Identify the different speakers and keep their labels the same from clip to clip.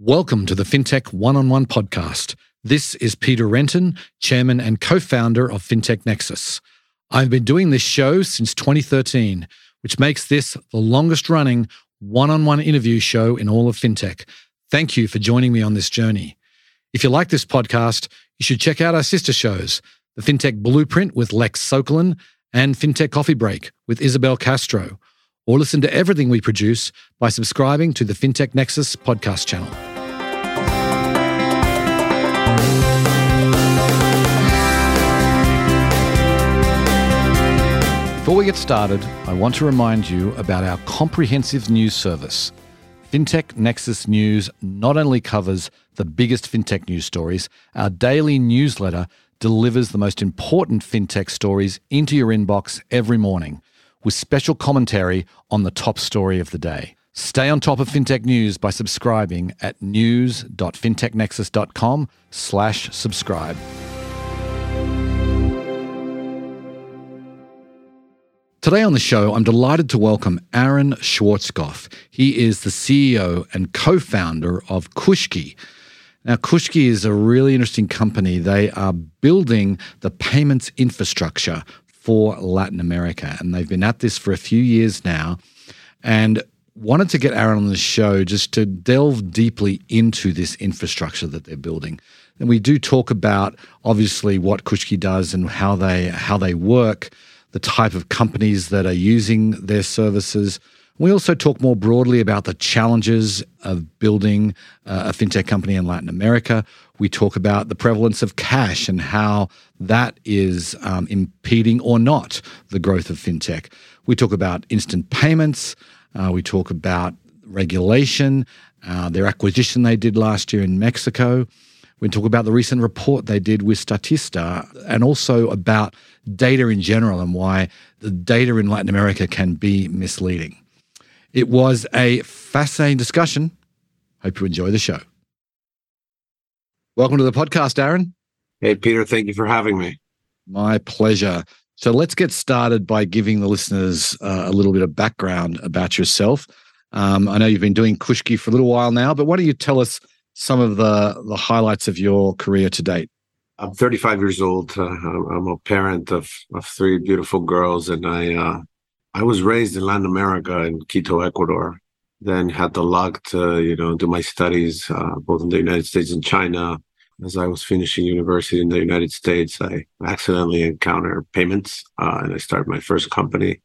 Speaker 1: Welcome to the FinTech One on One podcast. This is Peter Renton, Chairman and co founder of FinTech Nexus. I've been doing this show since 2013, which makes this the longest running one on one interview show in all of FinTech. Thank you for joining me on this journey. If you like this podcast, you should check out our sister shows the FinTech Blueprint with Lex Sokolin and FinTech Coffee Break with Isabel Castro or listen to everything we produce by subscribing to the FinTech Nexus podcast channel. Before we get started, I want to remind you about our comprehensive news service. FinTech Nexus News not only covers the biggest fintech news stories, our daily newsletter delivers the most important fintech stories into your inbox every morning with special commentary on the top story of the day. Stay on top of fintech news by subscribing at news.fintechnexus.com slash subscribe. Today on the show, I'm delighted to welcome Aron Schwarzkopf. He is the CEO and co-founder of Kushki. Now, Kushki is a really interesting company. They are building the payments infrastructure for Latin America. And they've been at this for a few years now. And wanted to get Aron on the show just to delve deeply into this infrastructure that they're building. And we do talk about obviously what Kushki does and how they how they work, the type of companies that are using their services. We also talk more broadly about the challenges of building uh, a fintech company in Latin America. We talk about the prevalence of cash and how that is um, impeding or not the growth of fintech. We talk about instant payments. Uh, we talk about regulation, uh, their acquisition they did last year in Mexico. We talk about the recent report they did with Statista and also about data in general and why the data in Latin America can be misleading. It was a fascinating discussion. Hope you enjoy the show. Welcome to the podcast, Aron.
Speaker 2: Hey, Peter. Thank you for having me.
Speaker 1: My pleasure. So let's get started by giving the listeners uh, a little bit of background about yourself. Um, I know you've been doing Kushki for a little while now, but why don't you tell us some of the, the highlights of your career to date?
Speaker 2: I'm 35 years old. Uh, I'm a parent of, of three beautiful girls, and I uh, I was raised in Latin America in Quito, Ecuador. Then had the luck to you know do my studies uh, both in the United States and China. As I was finishing university in the United States, I accidentally encountered payments, uh, and I started my first company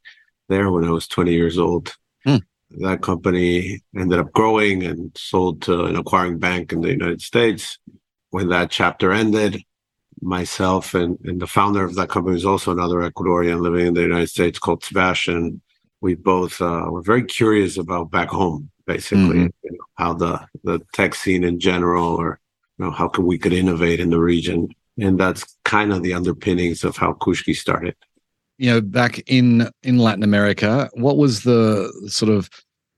Speaker 2: there when I was 20 years old. Hmm. That company ended up growing and sold to an acquiring bank in the United States. When that chapter ended, myself and, and the founder of that company is also another Ecuadorian living in the United States called Sebastian. We both uh, were very curious about back home, basically, mm-hmm. you know, how the, the tech scene in general, or you know, how can we could innovate in the region. And that's kind of the underpinnings of how Kushki started.
Speaker 1: You know, back in in Latin America, what was the sort of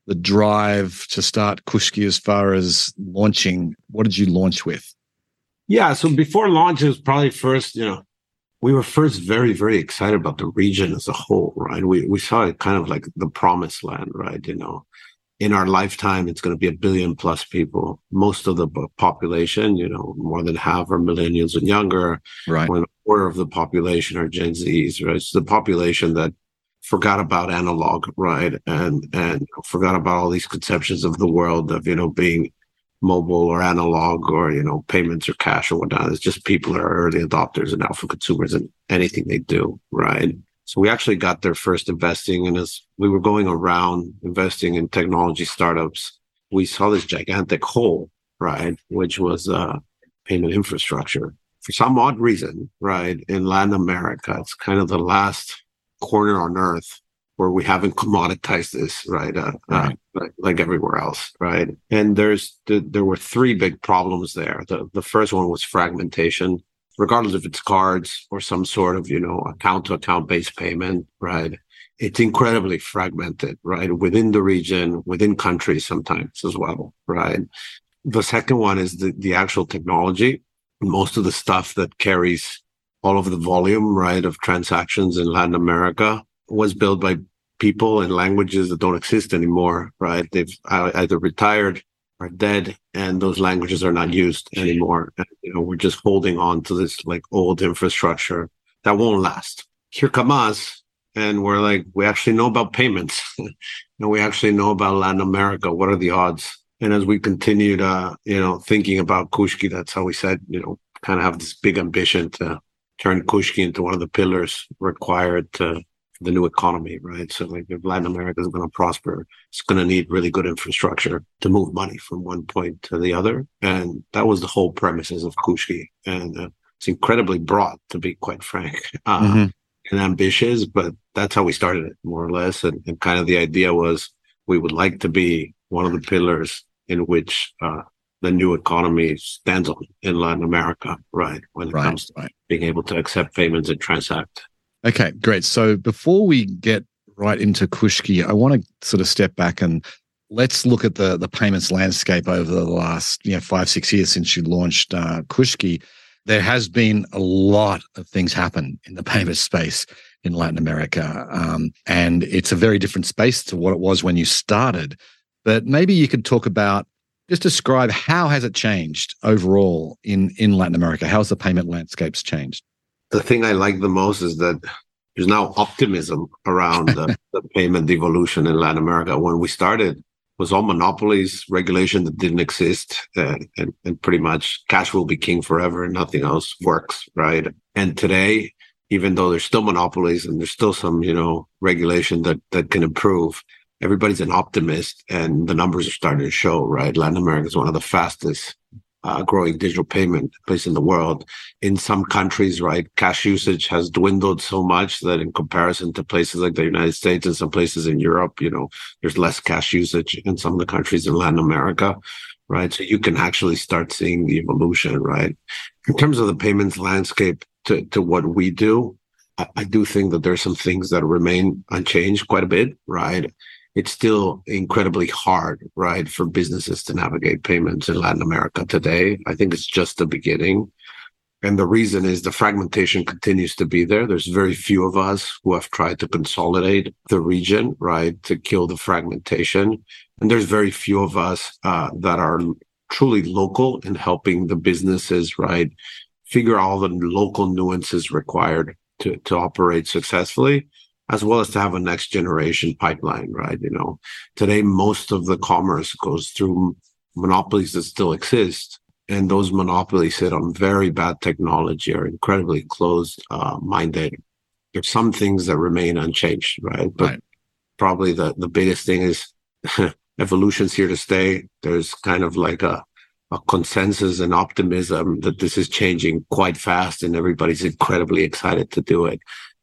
Speaker 1: the drive to start Kushki as far as launching? What did you launch with?
Speaker 2: Yeah. So before launch, it was probably first, you know, we were first very, very excited about the region as a whole, right? We we saw it kind of like the promised land, right? You know, in our lifetime, it's going to be a billion plus people. Most of the population, you know, more than half are millennials and younger.
Speaker 1: Right.
Speaker 2: A quarter of the population are Gen Zs, right? It's the population that forgot about analog, right? And and forgot about all these conceptions of the world of, you know, being mobile or analog or you know payments or cash or whatnot. It's just people are early adopters and alpha consumers in anything they do, right? So we actually got there first investing, and as we were going around investing in technology startups, we saw this gigantic hole, right, which was uh, payment infrastructure. For some odd reason, right, in Latin America, it's kind of the last corner on earth where we haven't commoditized this, right? Uh, uh right. Uh, like, everywhere else, right? And there's the, there were three big problems there. The the first one was fragmentation, regardless if it's cards or some sort of you know account to account based payment, right? It's incredibly fragmented, right? Within the region, within countries sometimes as well, right? The second one is the the actual technology. Most of the stuff that carries all of the volume, right, of transactions in Latin America was built by people and languages that don't exist anymore, right? They've either retired or dead and those languages are not used anymore. And, you know, we're just holding on to this like old infrastructure that won't last. Here come us. And we're like, we actually know about payments and we actually know about Latin America. What are the odds? And as we continued, uh, you know, thinking about Kushki, that's how we said, you know, kind of have this big ambition to turn Kushki into one of the pillars required to the new economy, right? So like if Latin America is going to prosper, it's going to need really good infrastructure to move money from one point to the other. And that was the whole premises of Kushki. And uh, it's incredibly broad, to be quite frank, uh, mm-hmm. and ambitious, but that's how we started it more or less. And, and, kind of the idea was we would like to be one of the pillars in which uh, the new economy stands on in Latin America, right? When it right, comes to right. being able to accept payments and transact.
Speaker 1: Okay, great. So before we get right into Kushki, I want to sort of step back and let's look at the the payments landscape over the last you know five six years since you launched uh, Kushki. There has been a lot of things happen in the payment space in Latin America, um, and it's a very different space to what it was when you started. But maybe you could talk about just describe how has it changed overall in in Latin America? How's the payment landscapes changed?
Speaker 2: The thing I like the most is that there's now optimism around the, the payment evolution in Latin America. When we started, was all monopolies, regulation that didn't exist, uh, and, and pretty much cash will be king forever and nothing else works, right? And today, even though there's still monopolies and there's still some, you know, regulation that that can improve, everybody's an optimist, and the numbers are starting to show, right? Latin America is one of the fastest uh, growing digital payment place in the world. In some countries, right, cash usage has dwindled so much that in comparison to places like the United States and some places in Europe, you know, there's less cash usage in some of the countries in Latin America, right? So you can actually start seeing the evolution, right? In terms of the payments landscape to, to what we do, I, I do think that there's some things that remain unchanged quite a bit, right? It's still incredibly hard, right, for businesses to navigate payments in Latin America today. I think it's just the beginning. And the reason is the fragmentation continues to be there. There's very few of us who have tried to consolidate the region, right, to kill the fragmentation. And there's very few of us uh, that are truly local in helping the businesses, right, figure all the local nuances required to, to operate successfully as well as to have a next generation pipeline, right? You know, today most of the commerce goes through monopolies that still exist. And those monopolies sit on very bad technology, are incredibly closed uh, minded. There's some things that remain unchanged, right? But right. probably the, the biggest thing is evolution's here to stay. There's kind of like a, a consensus and optimism that this is changing quite fast and everybody's incredibly excited to do it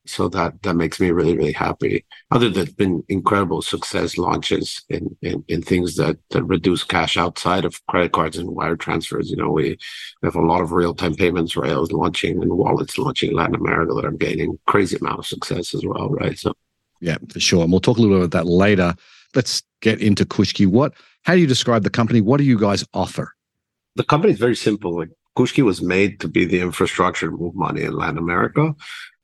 Speaker 2: so that that makes me really really happy. Other than been incredible success launches in, in in things that that reduce cash outside of credit cards and wire transfers you know we, have a lot of real-time payments rails launching and wallets launching in latin america that are gaining crazy amount of success as well right? So.
Speaker 1: Yeah for sure. And we'll talk a little bit about that later. Let's get into kushki. What how do you describe the company? What do you guys offer?
Speaker 2: The company is very simple. Like Kushki was made to be the infrastructure to move money in Latin America.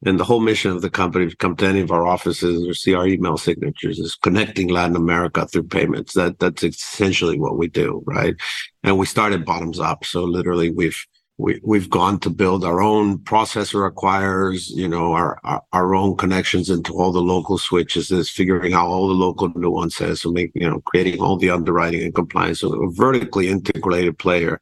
Speaker 2: And the whole mission of the company to come to any of our offices or see our email signatures is connecting Latin America through payments. That that's essentially what we do, right? And we started bottoms up. So literally we've we, we've gone to build our own processor acquirers, you know, our, our, our own connections into all the local switches, is figuring out all the local nuances, so make, you know, creating all the underwriting and compliance. So a vertically integrated player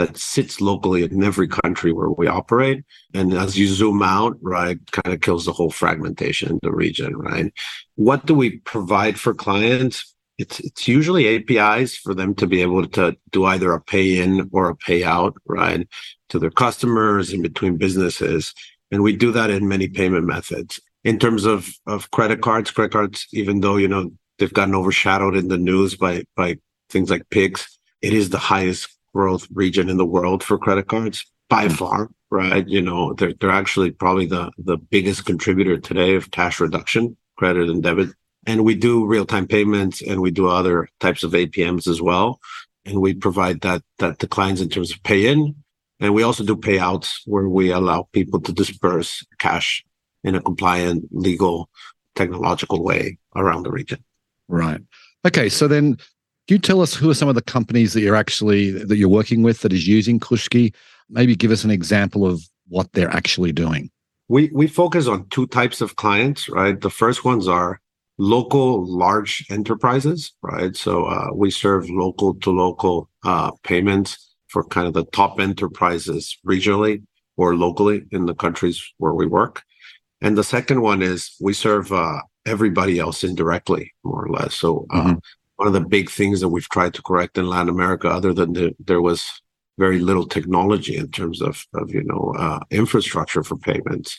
Speaker 2: that sits locally in every country where we operate. And as you zoom out, right, kind of kills the whole fragmentation in the region, right? What do we provide for clients? It's, it's usually APIs for them to be able to do either a pay in or a payout, right, to their customers in between businesses. And we do that in many payment methods. In terms of, of credit cards, credit cards, even though, you know, they've gotten overshadowed in the news by, by things like Pix, it is the highest growth region in the world for credit cards by mm-hmm. far, right? You know, they're, they're actually probably the, the biggest contributor today of cash reduction, credit and debit. And we do real time payments and we do other types of APMs as well. And we provide that, that to clients in terms of pay in. And we also do payouts where we allow people to disperse cash in a compliant, legal, technological way around the region.
Speaker 1: Right. Okay. So then you tell us who are some of the companies that you're actually that you're working with that is using Kushki? Maybe give us an example of what they're actually doing.
Speaker 2: We we focus on two types of clients, right? The first ones are local large enterprises, right? So uh, we serve local to local uh, payments for kind of the top enterprises regionally or locally in the countries where we work. And the second one is we serve uh, everybody else indirectly, more or less. So uh, mm-hmm. One of the big things that we've tried to correct in Latin America, other than the, there was very little technology in terms of, of you know uh, infrastructure for payments.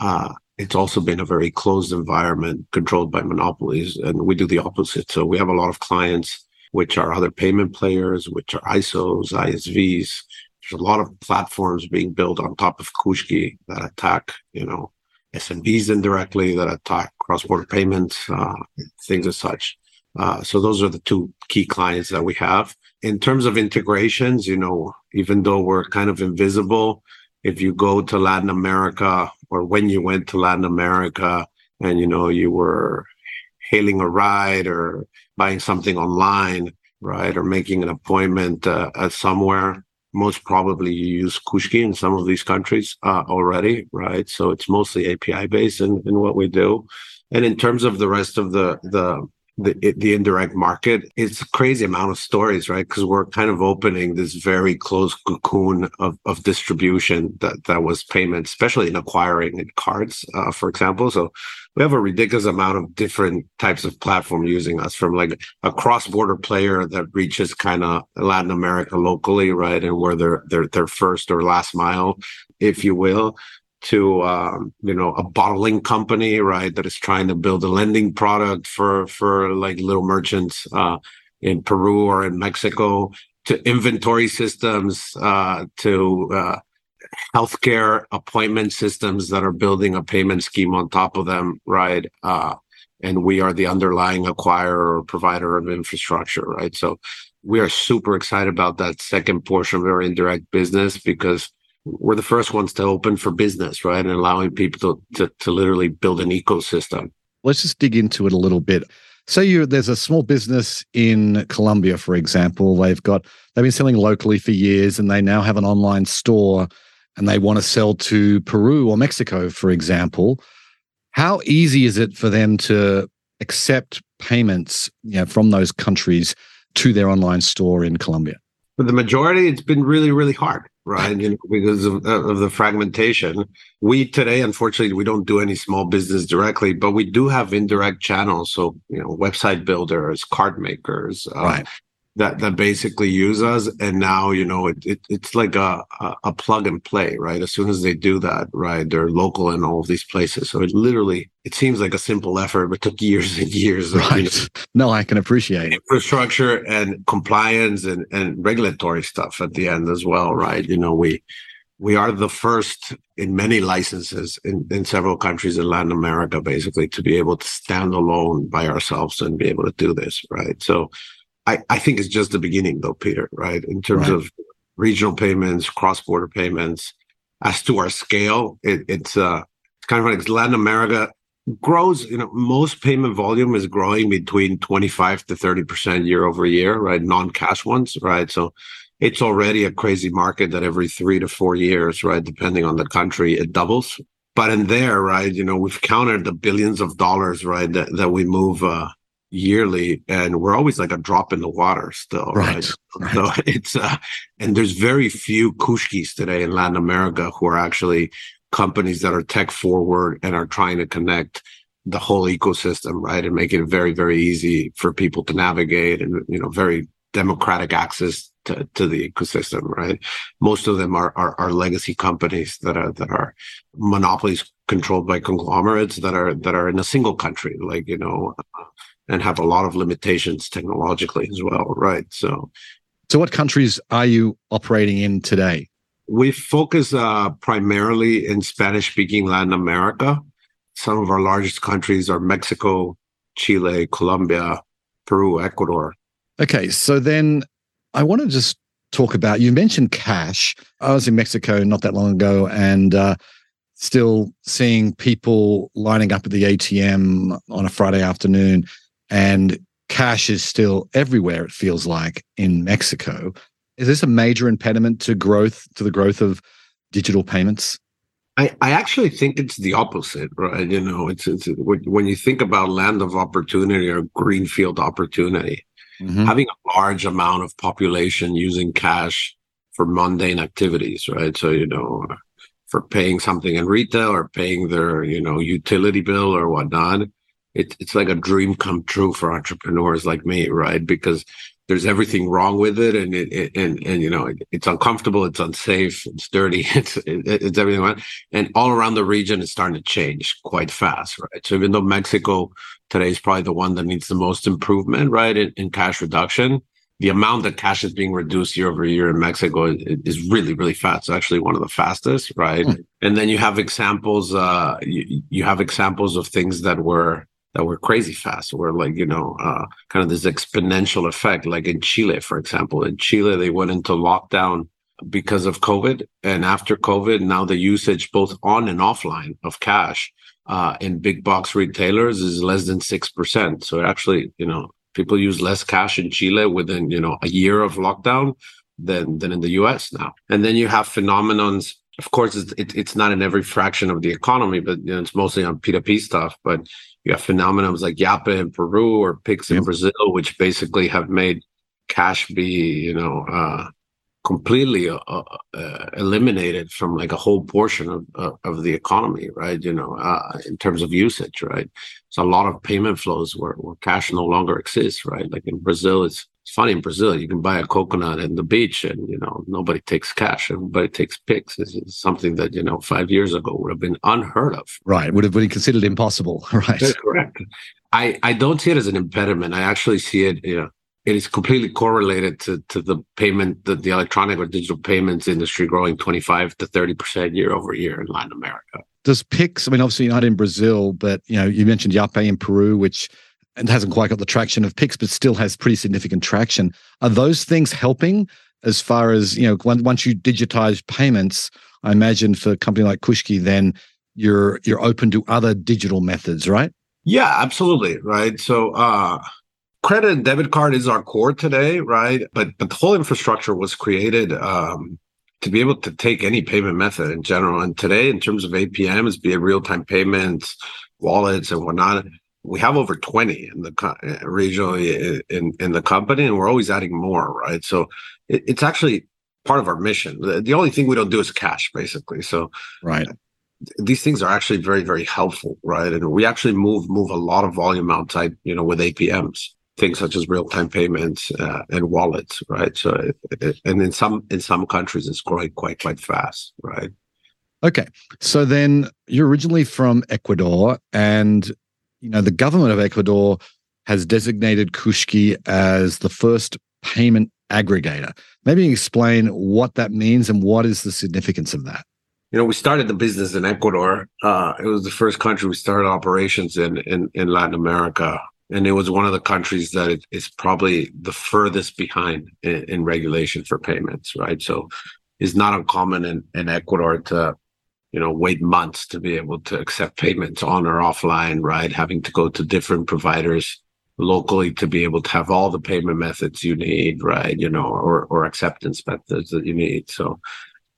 Speaker 2: Uh, it's also been a very closed environment controlled by monopolies, and we do the opposite. So we have a lot of clients which are other payment players, which are ISOs, ISVs. There's a lot of platforms being built on top of Kushki that attack, you know, SMBs indirectly, that attack cross-border payments, uh, things as such. Uh, so those are the two key clients that we have. In terms of integrations, you know, even though we're kind of invisible, if you go to Latin America or when you went to Latin America and, you know, you were hailing a ride or buying something online, right, or making an appointment uh, at somewhere, most probably you use Kushki in some of these countries uh, already, right? So it's mostly API based in, in what we do. And in terms of the rest of the the the, the indirect market, it's a crazy amount of stories, right? Because we're kind of opening this very close cocoon of, of distribution that, that was payment, especially in acquiring in cards, uh, for example. So we have a ridiculous amount of different types of platform using us from like a cross-border player that reaches kind of Latin America locally, right? And where they're, they're, they're first or last mile, if you will, to um, you know a bottling company right that is trying to build a lending product for for like little merchants uh, in peru or in mexico to inventory systems uh, to uh, healthcare appointment systems that are building a payment scheme on top of them right uh, and we are the underlying acquirer or provider of infrastructure right? So we are super excited about that second portion of our indirect business because we're the first ones to open for business, right? And allowing people to, to, to literally build an ecosystem.
Speaker 1: Let's just dig into it a little bit. Say you there's a small business in Colombia, for example. They've got they've been selling locally for years and they now have an online store and they want to sell to Peru or Mexico, for example. How easy is it for them to accept payments you know, from those countries to their online store in Colombia?
Speaker 2: For the majority, it's been really, really hard right? You know, because of, of the fragmentation. We today, unfortunately, we don't do any small business directly, but we do have indirect channels. So, you know, website builders, card makers,
Speaker 1: uh, right
Speaker 2: that that basically use us and now you know it, it it's like a, a, a plug and play right as soon as they do that right they're local in all of these places so it literally it seems like a simple effort but took years and years
Speaker 1: right. Of, you know, no i can appreciate
Speaker 2: infrastructure and compliance and and regulatory stuff at the end as well right you know we we are the first in many licenses in, in several countries in Latin America, basically, to be able to stand alone by ourselves and be able to do this, right? So I, I think it's just the beginning though, Peter, right? In terms right. of regional payments, cross-border payments. As to our scale, it, it's uh it's kind of like Latin America grows, you know, most payment volume is growing between 25 to 30% year over year, right? Non-cash ones, right? So it's already a crazy market that every three to four years, right, depending on the country, it doubles. But in there, right, you know, we've counted the billions of dollars, right, that, that we move uh, yearly and we're always like a drop in the water still right, right? so it's uh and there's very few kushkis today in latin america who are actually companies that are tech forward and are trying to connect the whole ecosystem right and make it very very easy for people to navigate and you know very democratic access to, to the ecosystem right most of them are, are are legacy companies that are that are monopolies controlled by conglomerates that are that are in a single country like you know and have a lot of limitations technologically as well, right? So,
Speaker 1: so what countries are you operating in today?
Speaker 2: We focus uh, primarily in Spanish-speaking Latin America. Some of our largest countries are Mexico, Chile, Colombia, Peru, Ecuador.
Speaker 1: Okay, so then I want to just talk about you mentioned cash. I was in Mexico not that long ago, and uh, still seeing people lining up at the ATM on a Friday afternoon and cash is still everywhere, it feels like, in Mexico. Is this a major impediment to growth, to the growth of digital payments?
Speaker 2: I, I actually think it's the opposite, right? You know, it's, it's when you think about land of opportunity or greenfield opportunity, mm-hmm. having a large amount of population using cash for mundane activities, right? So, you know, for paying something in retail or paying their, you know, utility bill or whatnot. It, it's like a dream come true for entrepreneurs like me, right? Because there's everything wrong with it, and it, it and and you know it, it's uncomfortable, it's unsafe, it's dirty, it's it, it's everything. Wrong. And all around the region, it's starting to change quite fast, right? So even though Mexico today is probably the one that needs the most improvement, right, in, in cash reduction, the amount that cash is being reduced year over year in Mexico is, really, really fast. It's actually one of the fastest, right? Mm. And then you have examples, uh, you, you have examples of things that were that were crazy fast, where like, you know, uh, kind of this exponential effect, like in Chile, for example. In Chile, they went into lockdown because of COVID. And after COVID, now the usage both on and offline of cash uh, in big box retailers is less than 6%. So actually, you know, people use less cash in Chile within, you know, a year of lockdown than, than in the US now. And then you have phenomenons. Of course, it's, it, it's not in every fraction of the economy, but you know, it's mostly on P2P stuff. But you phenomenons like Yape in Peru or Pix in Brazil, which basically have made cash be, you know, uh, completely uh, uh, eliminated from like a whole portion of uh, of the economy, right? You know, uh, in terms of usage, right? So a lot of payment flows where, where cash no longer exists, right? Like in Brazil, it's it's funny in Brazil, you can buy a coconut in the beach and, you know, nobody takes cash. Everybody takes Pix. This is something that, you know, five years ago would have been unheard of.
Speaker 1: Right. Would have been considered impossible. Right.
Speaker 2: That's correct. I, I don't see it as an impediment. I actually see it, you know, it is completely correlated to, to the payment, the, the electronic or digital payments industry growing 25 to 30% year over year in Latin America.
Speaker 1: Does Pix, I mean, obviously not in Brazil, but, you know, you mentioned Yape in Peru, which and hasn't quite got the traction of Pix, but still has pretty significant traction. Are those things helping as far as, you know, once you digitize payments, I imagine for a company like Kushki, then you're you're open to other digital methods, right?
Speaker 2: Yeah, absolutely. Right. So uh credit and debit card is our core today, right? But but the whole infrastructure was created um to be able to take any payment method in general. And today, in terms of APMs, be it real time payments, wallets, and whatnot, we have over 20 in the uh, regionally in, in the company and we're always adding more right? So it, it's actually part of our mission. The, the, only thing we don't do is cash basically. So
Speaker 1: right.
Speaker 2: these things are actually very very helpful right? And we actually move move a lot of volume outside you know with apms things such as real-time payments uh, and wallets right? So it, it, and in some in some countries it's growing quite quite fast right?
Speaker 1: Okay. So then you're originally from ecuador and you know, the government of Ecuador has designated Kushki as the first payment aggregator. Maybe explain what that means and what is the significance of that.
Speaker 2: You know, we started the business in Ecuador. Uh, it was the first country we started operations in, in, in Latin America. And it was one of the countries that is probably the furthest behind in, in regulation for payments, right? So it's not uncommon in, in Ecuador to you know, wait months to be able to accept payments on or offline, right? Having to go to different providers locally to be able to have all the payment methods you need, right? You know, or, or acceptance methods that you need. So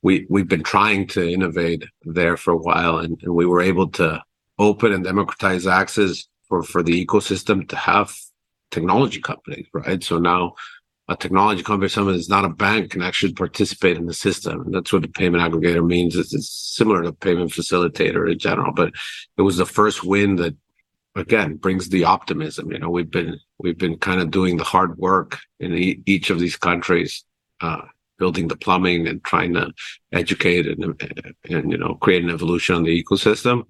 Speaker 2: we, we've been trying to innovate there for a while and, and we were able to open and democratize access for, for the ecosystem to have technology companies, right? So now a technology company, someone that's not a bank, can actually participate in the system. And that's what the payment aggregator means. It's, it's similar to payment facilitator in general, but it was the first win that again brings the optimism. You know, we've been we've been kind of doing the hard work in e- each of these countries, uh, building the plumbing and trying to educate and, and you know create an evolution on the ecosystem.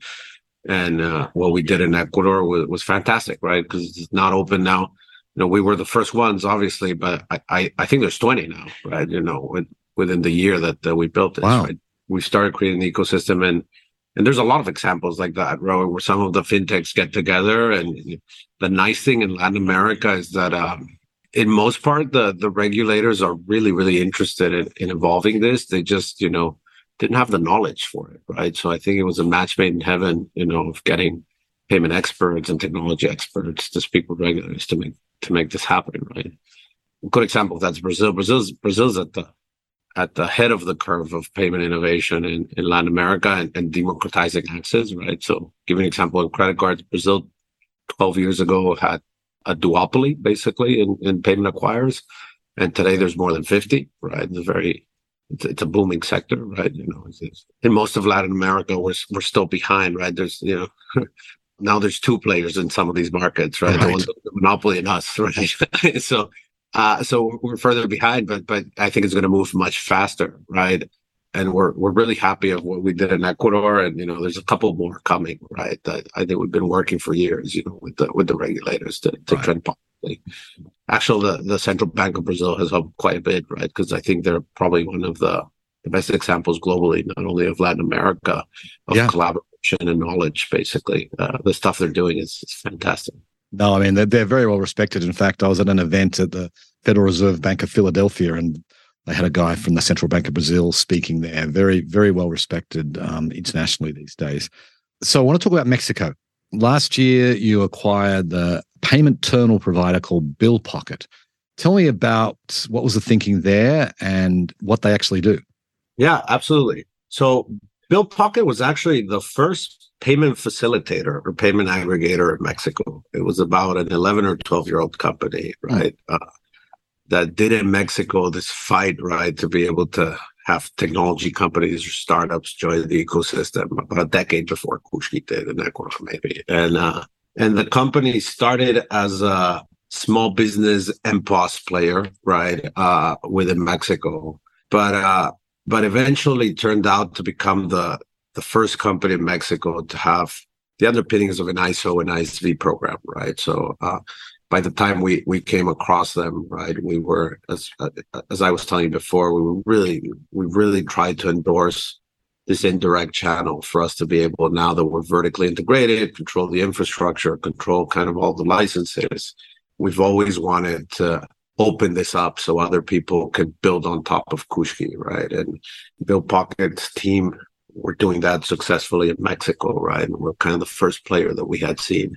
Speaker 2: And uh, what we did in Ecuador was, was fantastic, right? Because it's not open now you know, we were the first ones, obviously, but I, I, I think there's 20 now, right? You know, with, within the year that, we built this, wow. right? We started creating the ecosystem and, and there's a lot of examples like that, right? Where some of the fintechs get together. And the nice thing in Latin America is that, um, in most part, the, the regulators are really, really interested in, in evolving this. They just, you know, didn't have the knowledge for it, right? So I think it was a match made in heaven, you know, of getting payment experts and technology experts to speak with regulators to make to make this happen, right? A good example of that's Brazil. Brazil's Brazil's at the at the head of the curve of payment innovation in, in Latin America and, and democratizing access, right? So, give an example of credit cards. Brazil, 12 years ago, had a duopoly basically in, in payment acquirers. And today there's more than 50, right? It's very, it's, it's a booming sector, right? You know, it's, it's, in most of Latin America, we're, we're still behind, right? There's, you know, now there's two players in some of these markets, right? right. The, the monopoly and us, right? so, uh, so we're further behind, but but I think it's going to move much faster, right? And we're we're really happy of what we did in Ecuador, and you know, there's a couple more coming, right? That I think we've been working for years, you know, with the with the regulators to, to right. trend positively. Actually, the the Central Bank of Brazil has helped quite a bit, right? Because I think they're probably one of the the best examples globally, not only of Latin America, of yeah. Collaboration and knowledge. Basically, uh, the stuff they're doing is, is fantastic.
Speaker 1: No, I mean they're, they're very well respected. In fact, I was at an event at the Federal Reserve Bank of Philadelphia, and they had a guy from the Central Bank of Brazil speaking there. Very, very well respected um, internationally these days. So I want to talk about Mexico. Last year, you acquired the payment terminal provider called BillPocket. Tell me about what was the thinking there and what they actually do.
Speaker 2: Yeah, absolutely. So BillPocket was actually the first payment facilitator or payment aggregator in Mexico. It was about an 11 or 12 year old company, hmm. right? Mm. Uh, that did in Mexico this fight, right, to be able to have technology companies or startups join the ecosystem about a decade before Kushki did in Ecuador, maybe. And uh, and the company started as a small business MPOS player, right, uh, within Mexico, but uh, but eventually turned out to become the the first company in Mexico to have the underpinnings of an ISO and ISV program, right? So uh, by the time we we came across them, right, we were as as I was telling you before, we really we really tried to endorse this indirect channel for us to be able now that we're vertically integrated, control the infrastructure, control kind of all the licenses. We've always wanted to open this up so other people can build on top of Kushki, right? And BillPocket's team we're doing that successfully in Mexico, right? And we're kind of the first player that we had seen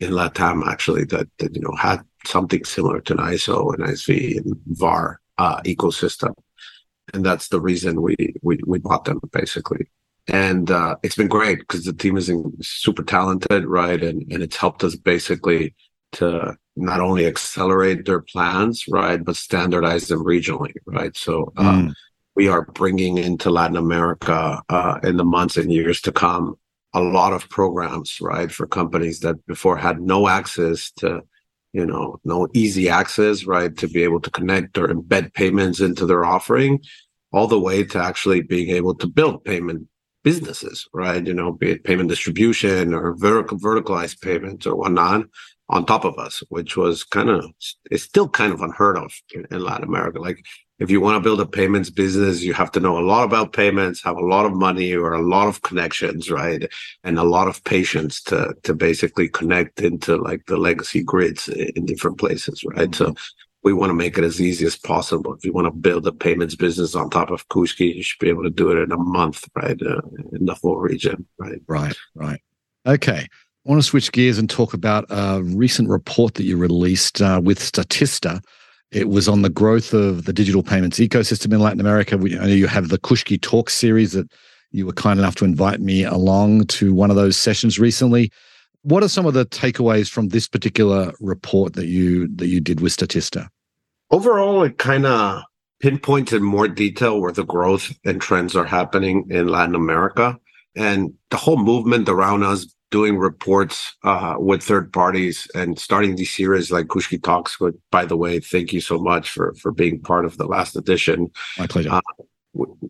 Speaker 2: in Latam actually that, that you know had something similar to an ISO and ISV and VAR uh, ecosystem, and that's the reason we we we bought them basically. And uh, it's been great because the team is super talented, right? And and it's helped us basically to not only accelerate their plans, right, but standardize them regionally, right? So. Uh, mm we are bringing into Latin America uh, in the months and years to come a lot of programs, right, for companies that before had no access to, you know, no easy access, right, to be able to connect or embed payments into their offering, all the way to actually being able to build payment businesses, right? You know, be it payment distribution or vertical verticalized payments or whatnot on top of us, which was kind of it's still kind of unheard of in, in Latin America. Like if you want to build a payments business, you have to know a lot about payments, have a lot of money or a lot of connections, right? And a lot of patience to to basically connect into like the legacy grids in different places, right? Mm-hmm. So we want to make it as easy as possible. If you want to build a payments business on top of Kushki, you should be able to do it in a month, right? Uh, in the whole region, right?
Speaker 1: Right, right. Okay. I want to switch gears and talk about a recent report that you released uh, with Statista it was on the growth of the digital payments ecosystem in Latin America. We, I know you have the Kushki Talk series that you were kind enough to invite me along to one of those sessions recently. What are some of the takeaways from this particular report that you that you did with Statista?
Speaker 2: Overall, it kind of pinpoints in more detail where the growth and trends are happening in Latin America. And the whole movement around us doing reports uh, with third parties and starting these series like Kushki Talks. But by the way, thank you so much for for being part of the last edition.
Speaker 1: My pleasure. Uh,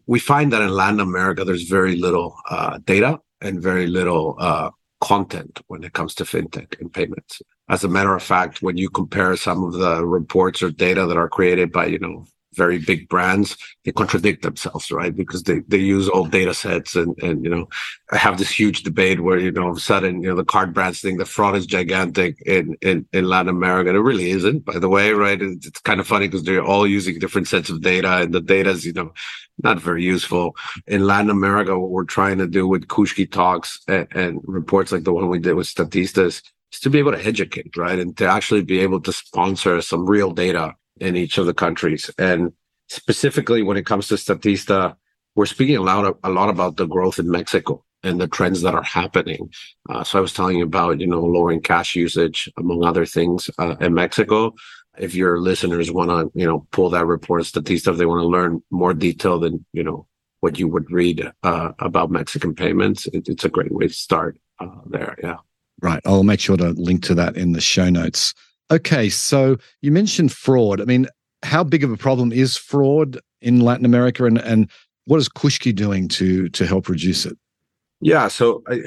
Speaker 2: we find that in Latin America, there's very little uh, data and very little uh, content when it comes to fintech and payments. As a matter of fact, when you compare some of the reports or data that are created by, you know, very big brands, they contradict themselves, right? Because they, they use old data sets and, and, you know, I have this huge debate where, you know, all of a sudden, you know, the card brands think the fraud is gigantic in, in, in Latin America. And it really isn't, by the way, right? It's, it's kind of funny because they're all using different sets of data and the data is, you know, not very useful. In Latin America, what we're trying to do with Kushki talks and, and reports like the one we did with Statistas is to be able to educate, right? And to actually be able to sponsor some real data in each of the countries. And specifically when it comes to Statista, we're speaking a lot, a lot about the growth in Mexico and the trends that are happening. Uh, so I was telling you about, you know, lowering cash usage, among other things, uh, in Mexico. If your listeners want to, you know, pull that report, Statista, if they want to learn more detail than, you know, what you would read uh, about Mexican payments, it, it's a great way to start uh, there. Yeah.
Speaker 1: Right. I'll make sure to link to that in the show notes. Okay. So you mentioned fraud. I mean, how big of a problem is fraud in Latin America and, and what is Kushki doing to to help reduce it?
Speaker 2: Yeah, so I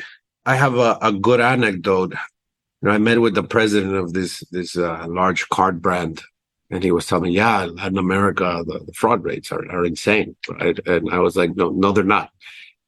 Speaker 2: I have a, a good anecdote. You know, I met with the president of this this uh, large card brand, and he was telling me, "Yeah, Latin America, the, the, fraud rates are, are insane." Right, and I was like, "No, no, they're not."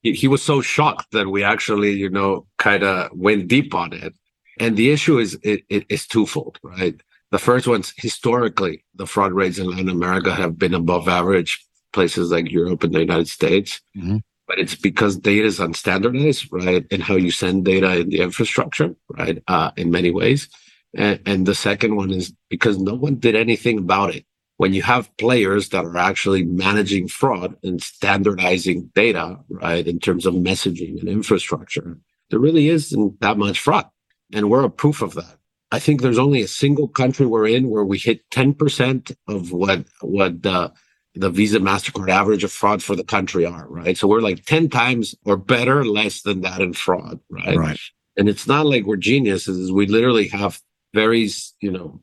Speaker 2: He, he was so shocked that we actually, you know, kind of went deep on it. And the issue is it, it is twofold, right? The first one's historically, the fraud rates in Latin America have been above average places like Europe and the United States. Mm-hmm. But it's because data is unstandardized, right? And how you send data in the infrastructure, right? Uh, in many ways. And, and the second one is because no one did anything about it. When you have players that are actually managing fraud and standardizing data, right? In terms of messaging and infrastructure, there really isn't that much fraud. And we're a proof of that. I think there's only a single country we're in where we hit 10% of what, what the, the Visa MasterCard average of fraud for the country are, right? So we're like 10 times or better less than that in fraud, right?
Speaker 1: Right.
Speaker 2: And it's not like we're geniuses. We literally have very, you know,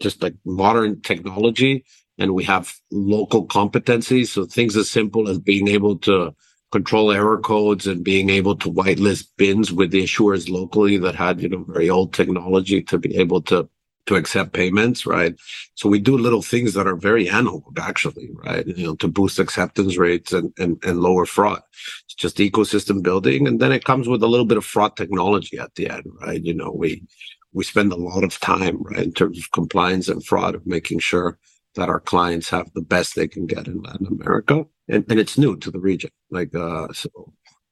Speaker 2: just like modern technology and we have local competencies. So things as simple as being able to control error codes and being able to whitelist bins with the issuers locally that had, you know, very old technology to be able to to accept payments, right? So we do little things that are very analog, actually, right? You know, to boost acceptance rates and, and, and lower fraud. It's just ecosystem building. And then it comes with a little bit of fraud technology at the end, right? You know, we, we spend a lot of time, right, in terms of compliance and fraud of making sure that our clients have the best they can get in Latin America. And, and it's new to the region. Like, uh, so,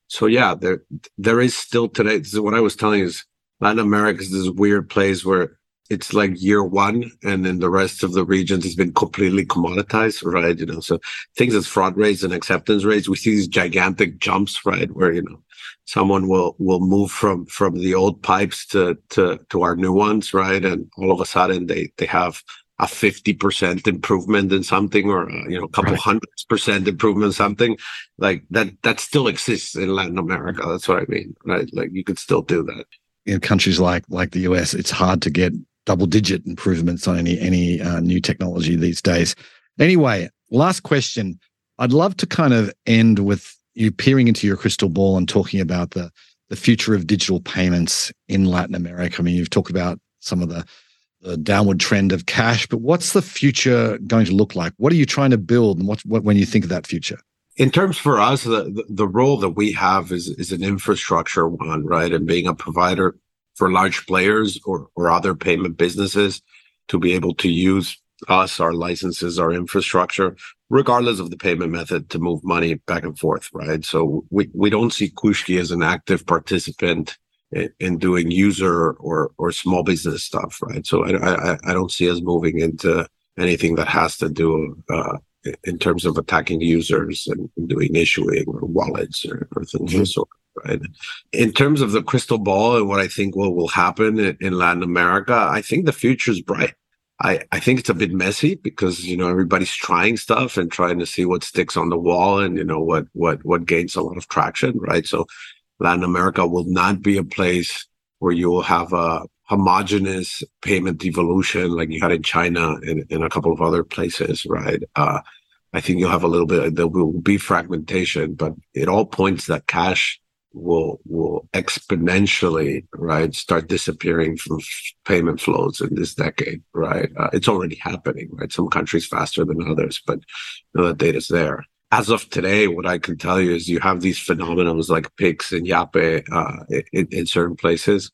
Speaker 2: so yeah, there, there is still today. This is what I was telling you is Latin America is this weird place where it's like year one and then the rest of the regions has been completely commoditized, right? You know, so things as fraud rates and acceptance rates, we see these gigantic jumps, right? Where, you know, someone will, will move from, from the old pipes to, to, to our new ones, right? And all of a sudden they, they have a 50% improvement in something or, uh, you know, a couple right. hundred percent improvement in something like that, that still exists in Latin America. That's what I mean, right? Like you could still do that.
Speaker 1: In countries like, like the US, it's hard to get double digit improvements on any any uh, new technology these days. Anyway, last question. I'd love to kind of end with you peering into your crystal ball and talking about the the future of digital payments in Latin America. I mean, you've talked about some of the, the downward trend of cash, but what's the future going to look like? What are you trying to build, and what, what when you think of that future?
Speaker 2: in terms for us, the, the role that we have is, is an infrastructure one, right? And being a provider for large players or, or other payment businesses to be able to use us, our licenses, our infrastructure, regardless of the payment method to move money back and forth, right? So we, we don't see Kushki as an active participant in, in doing user or, or small business stuff, right? So I, I, I don't see us moving into anything that has to do, uh, in terms of attacking users and doing issuing or wallets or, or things mm-hmm. of the sort right? In terms of the crystal ball and what I think will, will happen in, in Latin America, I think the future is bright. I, I think it's a bit messy because, you know, everybody's trying stuff and trying to see what sticks on the wall and, you know, what, what, what gains a lot of traction, right? So Latin America will not be a place where you will have a homogenous payment evolution like you had in China and a couple of other places, right? Uh, I think you'll have a little bit, there will be fragmentation, but it all points that cash will will exponentially right start disappearing from payment flows in this decade right? Uh, it's already happening right? Some countries faster than others but you know, the data's there as of today what i can tell you is you have these phenomenons like pix and yape uh, in, in certain places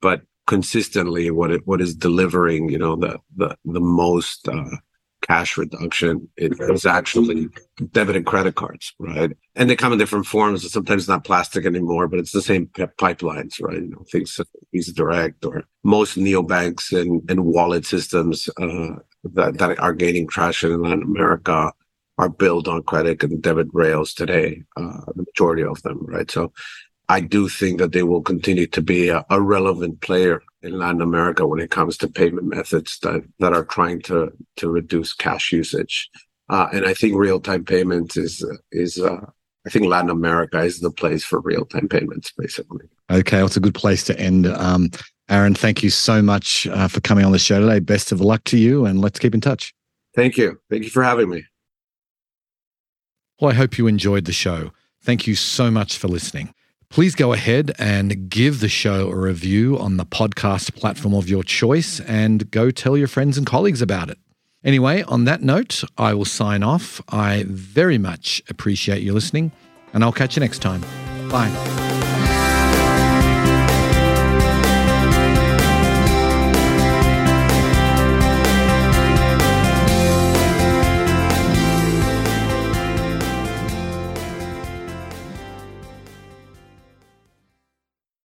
Speaker 2: but consistently what it what is delivering you know the the the most uh, cash reduction is actually debit and credit cards, right? and they come in different forms. Sometimes not plastic anymore, but it's the same pipelines, right? You know, things Visa Direct or most neobanks and, and wallet systems uh, that, that are gaining traction in Latin America are built on credit and debit rails today, uh, the majority of them, right? So I do think that they will continue to be a, a, relevant player in Latin America when it comes to payment methods that, that are trying to, to reduce cash usage. Uh, and I think real time payments is, is, uh, I think Latin America is the place for real time payments, basically.
Speaker 1: Okay, it's a good place to end. Um, Aron, thank you so much uh, for coming on the show today. Best of luck to you, and let's keep in touch.
Speaker 2: Thank you. Thank you for having me.
Speaker 1: Well, I hope you enjoyed the show. Thank you so much for listening. Please go ahead and give the show a review on the podcast platform of your choice and go tell your friends and colleagues about it. Anyway, on that note, I will sign off. I very much appreciate you listening, and I'll catch you next time. Bye.